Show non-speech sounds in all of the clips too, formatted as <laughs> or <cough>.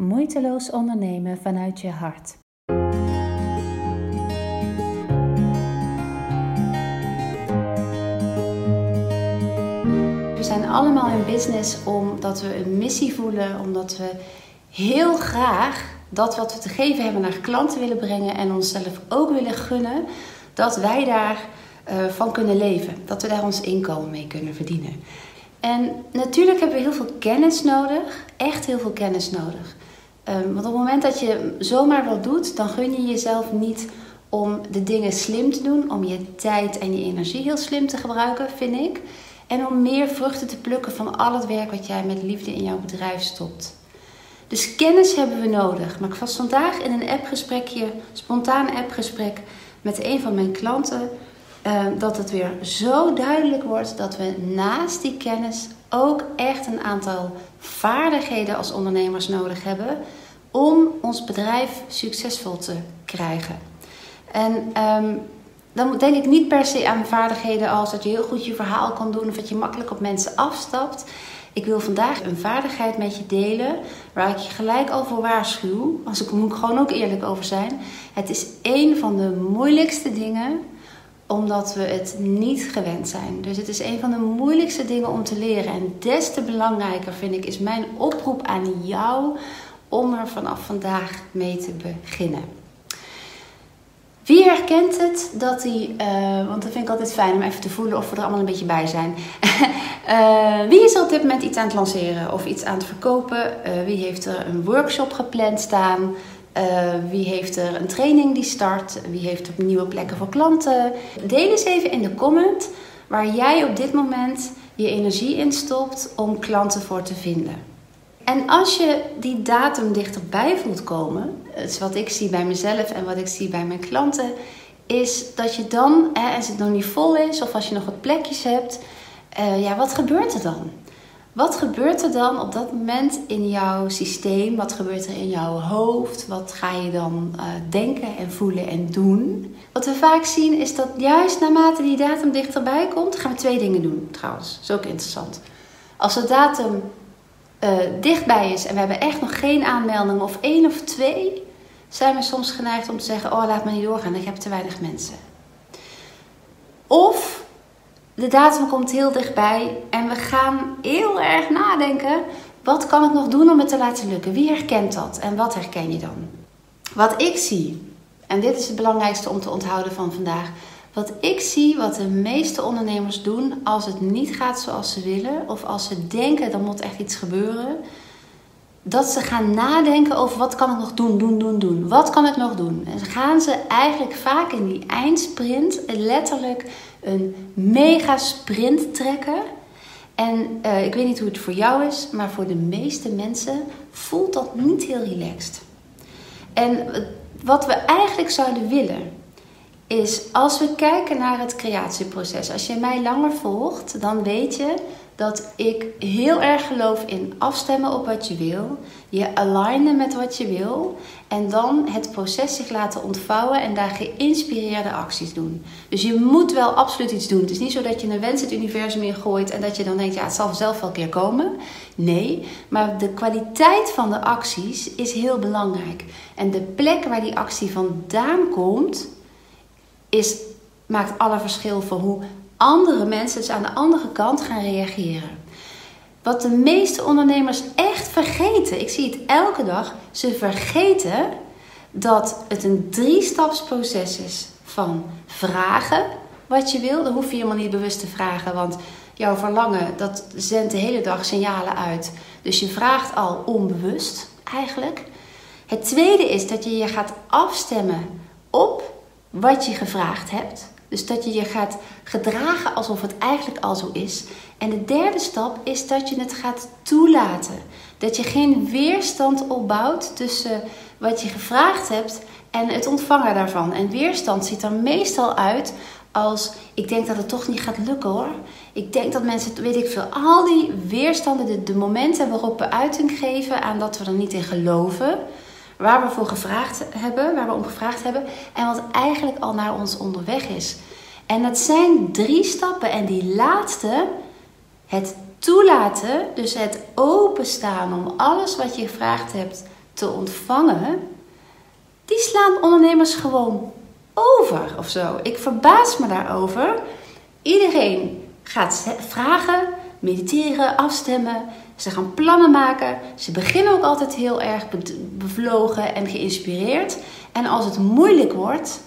Moeiteloos ondernemen vanuit je hart. We zijn allemaal in business omdat we een missie voelen, omdat we heel graag dat wat we te geven hebben naar klanten willen brengen en onszelf ook willen gunnen, dat wij daarvan uh, van kunnen leven, dat we daar ons inkomen mee kunnen verdienen. En natuurlijk hebben we heel veel kennis nodig, echt heel veel kennis nodig. Um, want op het moment dat je zomaar wat doet, dan gun je jezelf niet om de dingen slim te doen, om je tijd en je energie heel slim te gebruiken, vind ik. En om meer vruchten te plukken van al het werk wat jij met liefde in jouw bedrijf stopt. Dus kennis hebben we nodig. Maar ik was vandaag in een appgesprekje, spontaan appgesprek met een van mijn klanten, uh, dat het weer zo duidelijk wordt dat we naast die kennis ook echt een aantal vaardigheden als ondernemers nodig hebben om ons bedrijf succesvol te krijgen. En um, dan denk ik niet per se aan vaardigheden als dat je heel goed je verhaal kan doen of dat je makkelijk op mensen afstapt. Ik wil vandaag een vaardigheid met je delen waar ik je gelijk al voor waarschuw. Als ik moet gewoon ook eerlijk over zijn. Het is een van de moeilijkste dingen omdat we het niet gewend zijn. Dus het is een van de moeilijkste dingen om te leren. En des te belangrijker vind ik is mijn oproep aan jou om er vanaf vandaag mee te beginnen. Wie herkent het dat hij, uh, want dat vind ik altijd fijn om even te voelen of we er allemaal een beetje bij zijn. uh, <laughs> wie is op dit moment iets aan het lanceren of iets aan het verkopen? Uh, wie heeft er een workshop gepland staan? Wie heeft er een training die start? Wie heeft er nieuwe plekken voor klanten? Deel eens even in de comment waar jij op dit moment je energie in stopt om klanten voor te vinden. En als je die datum dichterbij voelt komen, is wat ik zie bij mezelf en wat ik zie bij mijn klanten, is dat je dan, hè, als het nog niet vol is of als je nog wat plekjes hebt, uh, ja, wat gebeurt er dan? Wat gebeurt er dan op dat moment in jouw systeem? Wat gebeurt er in jouw hoofd? Wat ga je dan uh, denken en voelen en doen? Wat we vaak zien is dat juist naarmate die datum dichterbij komt, gaan we twee dingen doen trouwens. Dat is ook interessant. Als de datum uh, dichtbij is en we hebben echt nog geen aanmelding of één of twee, zijn we soms geneigd om te zeggen: Oh, laat me niet doorgaan, ik heb te weinig mensen. Of de datum komt heel dichtbij en we gaan heel erg nadenken: wat kan ik nog doen om het te laten lukken? Wie herkent dat en wat herken je dan? Wat ik zie, en dit is het belangrijkste om te onthouden van vandaag. Wat ik zie, wat de meeste ondernemers doen als het niet gaat zoals ze willen, of als ze denken er moet echt iets gebeuren, dat ze gaan nadenken over wat kan ik nog doen, doen, doen, doen. Wat kan ik nog doen? En gaan ze eigenlijk vaak in die eindsprint letterlijk een mega sprint trekken. En uh, ik weet niet hoe het voor jou is, maar voor de meeste mensen voelt dat niet heel relaxed. En wat we eigenlijk zouden willen, is als we kijken naar het creatieproces. Als je mij langer volgt, dan weet je dat ik heel erg geloof in afstemmen op wat je wil, je alignen met wat je wil en dan het proces zich laten ontvouwen en daar geïnspireerde acties doen. Dus je moet wel absoluut iets doen. Het is niet zo dat je een wens het universum ingooit en dat je dan denkt, ja, het zal zelf wel een keer komen. Nee, maar de kwaliteit van de acties is heel belangrijk. En de plek waar die actie vandaan komt, is, maakt alle verschil voor hoe andere mensen dus aan de andere kant gaan reageren. Wat de meeste ondernemers echt vergeten, ik zie het elke dag, ze vergeten dat het een drie-stapsproces is van vragen wat je wil. Dan hoef je helemaal niet bewust te vragen, want jouw verlangen dat zendt de hele dag signalen uit. Dus je vraagt al onbewust eigenlijk. Het tweede is dat je je gaat afstemmen op wat je gevraagd hebt. Dus dat je je gaat gedragen alsof het eigenlijk al zo is. En de derde stap is dat je het gaat toelaten. Dat je geen weerstand opbouwt tussen wat je gevraagd hebt en het ontvangen daarvan. En weerstand ziet er meestal uit als ik denk dat het toch niet gaat lukken hoor. Ik denk dat mensen, weet ik veel, al die weerstanden, de, de momenten waarop we uiting geven aan dat we er niet in geloven waar we voor gevraagd hebben, waar we om gevraagd hebben en wat eigenlijk al naar ons onderweg is. En dat zijn drie stappen en die laatste, het toelaten, dus het openstaan om alles wat je gevraagd hebt te ontvangen, die slaan ondernemers gewoon over of zo. Ik verbaas me daarover. Iedereen gaat vragen, mediteren, afstemmen. Ze gaan plannen maken. Ze beginnen ook altijd heel erg bevlogen en geïnspireerd. En als het moeilijk wordt,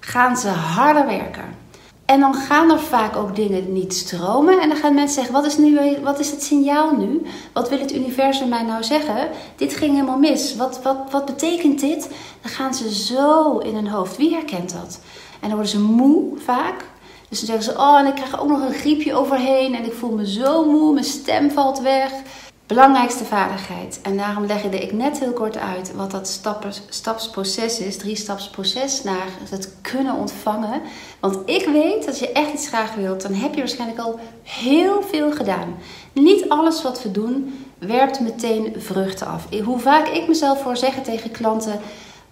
gaan ze harder werken. En dan gaan er vaak ook dingen niet stromen. En dan gaan mensen zeggen: wat is, nu, wat is het signaal nu? Wat wil het universum mij nou zeggen? Dit ging helemaal mis. Wat, wat, wat betekent dit? Dan gaan ze zo in hun hoofd. Wie herkent dat? En dan worden ze moe vaak. Dus dan zeggen ze: Oh, en ik krijg ook nog een griepje overheen. En ik voel me zo moe. Mijn stem valt weg belangrijkste vaardigheid. En daarom legde ik net heel kort uit wat dat stapsproces is. Drie stapsproces naar het kunnen ontvangen. Want ik weet dat je echt iets graag wilt, dan heb je waarschijnlijk al heel veel gedaan. Niet alles wat we doen werpt meteen vruchten af. Hoe vaak ik mezelf voor zeggen tegen klanten.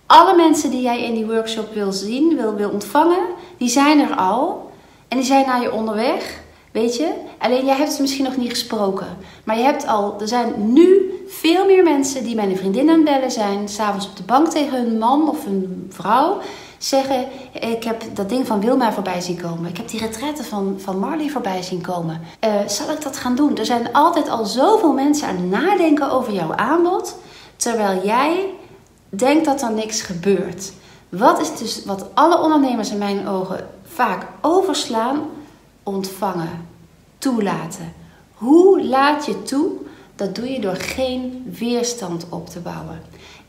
Alle mensen die jij in die workshop wil zien, wil, wil ontvangen, die zijn er al. En die zijn naar je onderweg. Weet je? Alleen jij hebt ze misschien nog niet gesproken. Maar je hebt al, er zijn nu veel meer mensen die bij een vriendin aan bellen zijn. S'avonds op de bank tegen hun man of hun vrouw. Zeggen, ik heb dat ding van Wilma voorbij zien komen. Ik heb die retraite van, van Marley voorbij zien komen. Uh, zal ik dat gaan doen? Er zijn altijd al zoveel mensen aan het nadenken over jouw aanbod. Terwijl jij denkt dat er niks gebeurt. Wat is dus wat alle ondernemers in mijn ogen vaak overslaan? ontvangen, toelaten. Hoe laat je toe? Dat doe je door geen weerstand op te bouwen.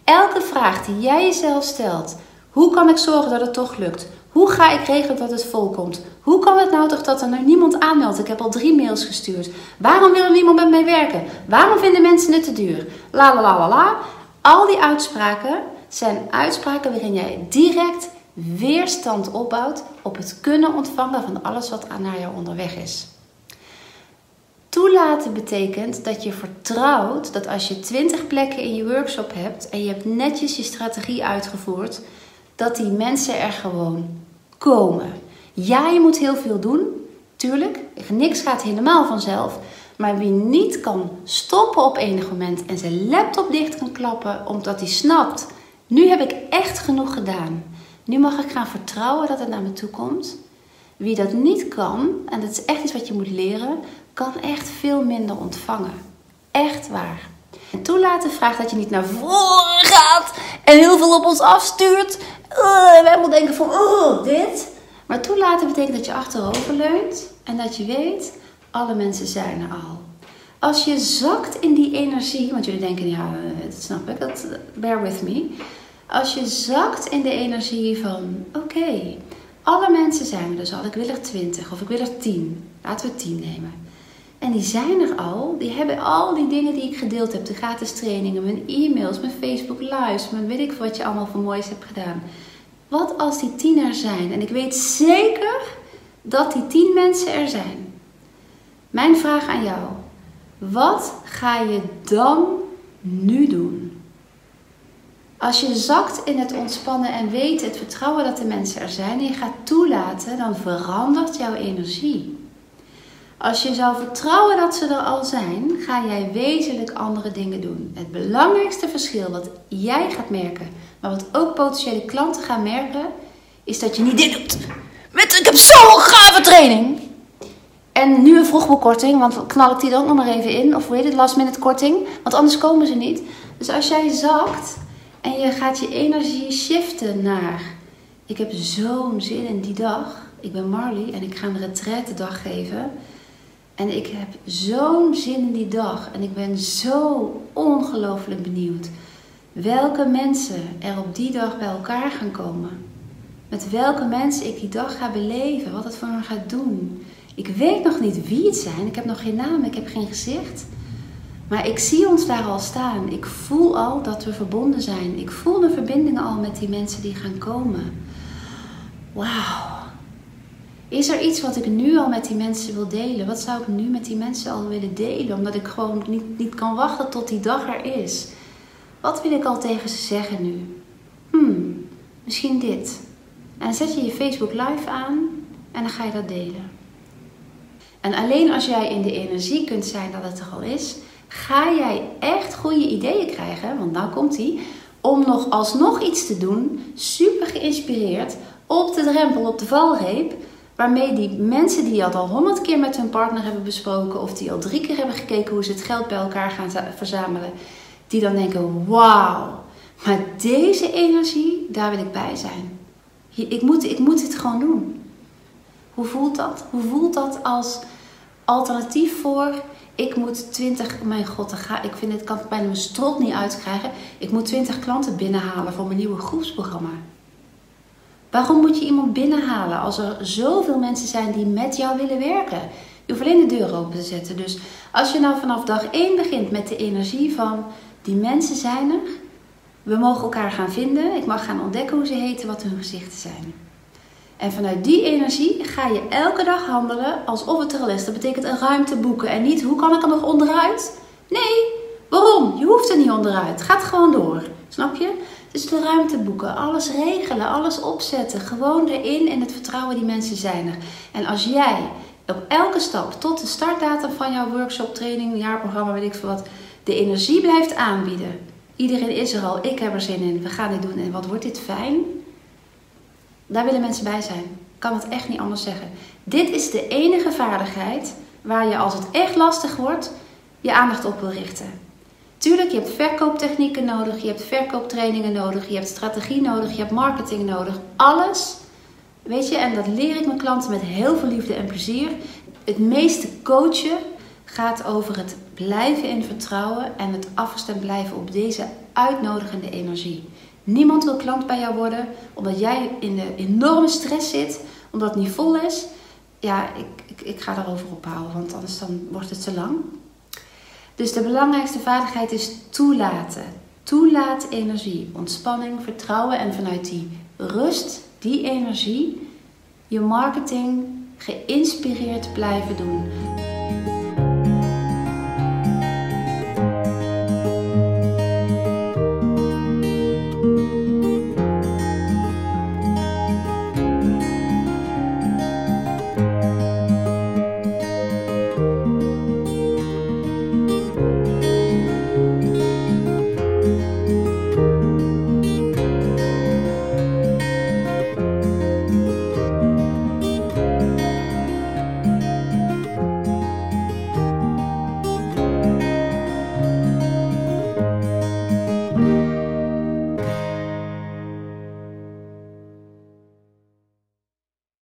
Elke vraag die jij jezelf stelt: hoe kan ik zorgen dat het toch lukt? Hoe ga ik regelen dat het volkomt? Hoe kan het nou toch dat er nou niemand aanmeldt? Ik heb al drie mails gestuurd. Waarom wil niemand met mij werken? Waarom vinden mensen het te duur? La la la la la. Al die uitspraken zijn uitspraken waarin jij direct weerstand opbouwt op het kunnen ontvangen van alles wat naar jou onderweg is. Toelaten betekent dat je vertrouwt dat als je 20 plekken in je workshop hebt en je hebt netjes je strategie uitgevoerd, dat die mensen er gewoon komen. Ja, je moet heel veel doen, tuurlijk. Niks gaat helemaal vanzelf. Maar wie niet kan stoppen op enig moment en zijn laptop dicht kan klappen omdat hij snapt: nu heb ik echt genoeg gedaan. Nu mag ik gaan vertrouwen dat het naar me toe komt. Wie dat niet kan, en dat is echt iets wat je moet leren, kan echt veel minder ontvangen. Echt waar. En toelaten vraagt dat je niet naar voren gaat en heel veel op ons afstuurt. Uh, wij moeten denken van, oh, dit. Maar toelaten betekent dat je achterover leunt en dat je weet, alle mensen zijn er al. Als je zakt in die energie, want jullie denken, ja, eh, dat snap ik, dat, bear with me. Als je zakt in de energie van: oké, alle mensen zijn er dus al. Ik wil er 20 of ik wil er 10. Laten we 10 nemen. En die zijn er al. Die hebben al die dingen die ik gedeeld heb. De gratis trainingen, mijn e-mails, mijn Facebook lives. Mijn weet ik wat je allemaal voor moois hebt gedaan. Wat als die 10 er zijn? En ik weet zeker dat die 10 mensen er zijn. Mijn vraag aan jou. Wat ga je dan nu doen? Als je zakt in het ontspannen en weet, het vertrouwen dat de mensen er zijn en je gaat toelaten, dan verandert jouw energie. Als je zou vertrouwen dat ze er al zijn, ga jij wezenlijk andere dingen doen. Het belangrijkste verschil wat jij gaat merken, maar wat ook potentiële klanten gaan merken, is dat je niet dit doet. Met, ik heb zo'n gave training. En nu een vroegboekkorting, want knal ik die ook nog maar even in. Of weet het, last minute korting. Want anders komen ze niet. Dus als jij zakt en je gaat je energie shiften naar: ik heb zo'n zin in die dag. Ik ben Marley en ik ga een retraite dag geven. En ik heb zo'n zin in die dag. En ik ben zo ongelooflijk benieuwd welke mensen er op die dag bij elkaar gaan komen. Met welke mensen ik die dag ga beleven. Wat het voor me gaat doen. Ik weet nog niet wie het zijn. Ik heb nog geen naam. Ik heb geen gezicht. Maar ik zie ons daar al staan. Ik voel al dat we verbonden zijn. Ik voel de verbinding al met die mensen die gaan komen. Wauw. Is er iets wat ik nu al met die mensen wil delen? Wat zou ik nu met die mensen al willen delen? Omdat ik gewoon niet, niet kan wachten tot die dag er is. Wat wil ik al tegen ze zeggen nu? Hmm, misschien dit. En zet je je Facebook Live aan en dan ga je dat delen. En alleen als jij in de energie kunt zijn dat het er al is, ga jij echt goede ideeën krijgen, want nou komt hij, om nog alsnog iets te doen, super geïnspireerd, op de drempel, op de valreep, waarmee die mensen die dat al honderd keer met hun partner hebben besproken, of die al drie keer hebben gekeken hoe ze het geld bij elkaar gaan verzamelen, die dan denken: wauw, maar deze energie, daar wil ik bij zijn. Ik moet, ik moet dit gewoon doen. Hoe voelt dat? Hoe voelt dat als alternatief voor ik moet 20, mijn god, ik vind het kan bijna mijn strot niet uitkrijgen. Ik moet 20 klanten binnenhalen voor mijn nieuwe groepsprogramma. Waarom moet je iemand binnenhalen als er zoveel mensen zijn die met jou willen werken? Je hoeft alleen de deur open te zetten. Dus als je nou vanaf dag 1 begint met de energie van die mensen zijn er, we mogen elkaar gaan vinden, ik mag gaan ontdekken hoe ze heten, wat hun gezichten zijn. En vanuit die energie ga je elke dag handelen alsof het er al is. Dat betekent een ruimte boeken en niet hoe kan ik er nog onderuit? Nee, waarom? Je hoeft er niet onderuit. Gaat gewoon door. Snap je? Dus de ruimte boeken, alles regelen, alles opzetten. Gewoon erin in het vertrouwen die mensen zijn er. En als jij op elke stap tot de startdatum van jouw workshop, training, jaarprogramma, weet ik veel wat, de energie blijft aanbieden. Iedereen is er al, ik heb er zin in, we gaan dit doen en wat wordt dit fijn daar willen mensen bij zijn. Ik kan het echt niet anders zeggen. Dit is de enige vaardigheid waar je als het echt lastig wordt, je aandacht op wil richten. Tuurlijk, je hebt verkooptechnieken nodig, je hebt verkooptrainingen nodig, je hebt strategie nodig, je hebt marketing nodig. Alles, weet je, en dat leer ik mijn klanten met heel veel liefde en plezier. Het meeste coachen gaat over het blijven in vertrouwen en het afgestemd blijven op deze uitnodigende energie. Niemand wil klant bij jou worden omdat jij in de enorme stress zit, omdat het niet vol is. Ja, ik, ik, ik ga daarover ophouden, want anders dan wordt het te lang. Dus de belangrijkste vaardigheid is toelaten. Toelaat energie, ontspanning, vertrouwen en vanuit die rust, die energie, je marketing geïnspireerd blijven doen.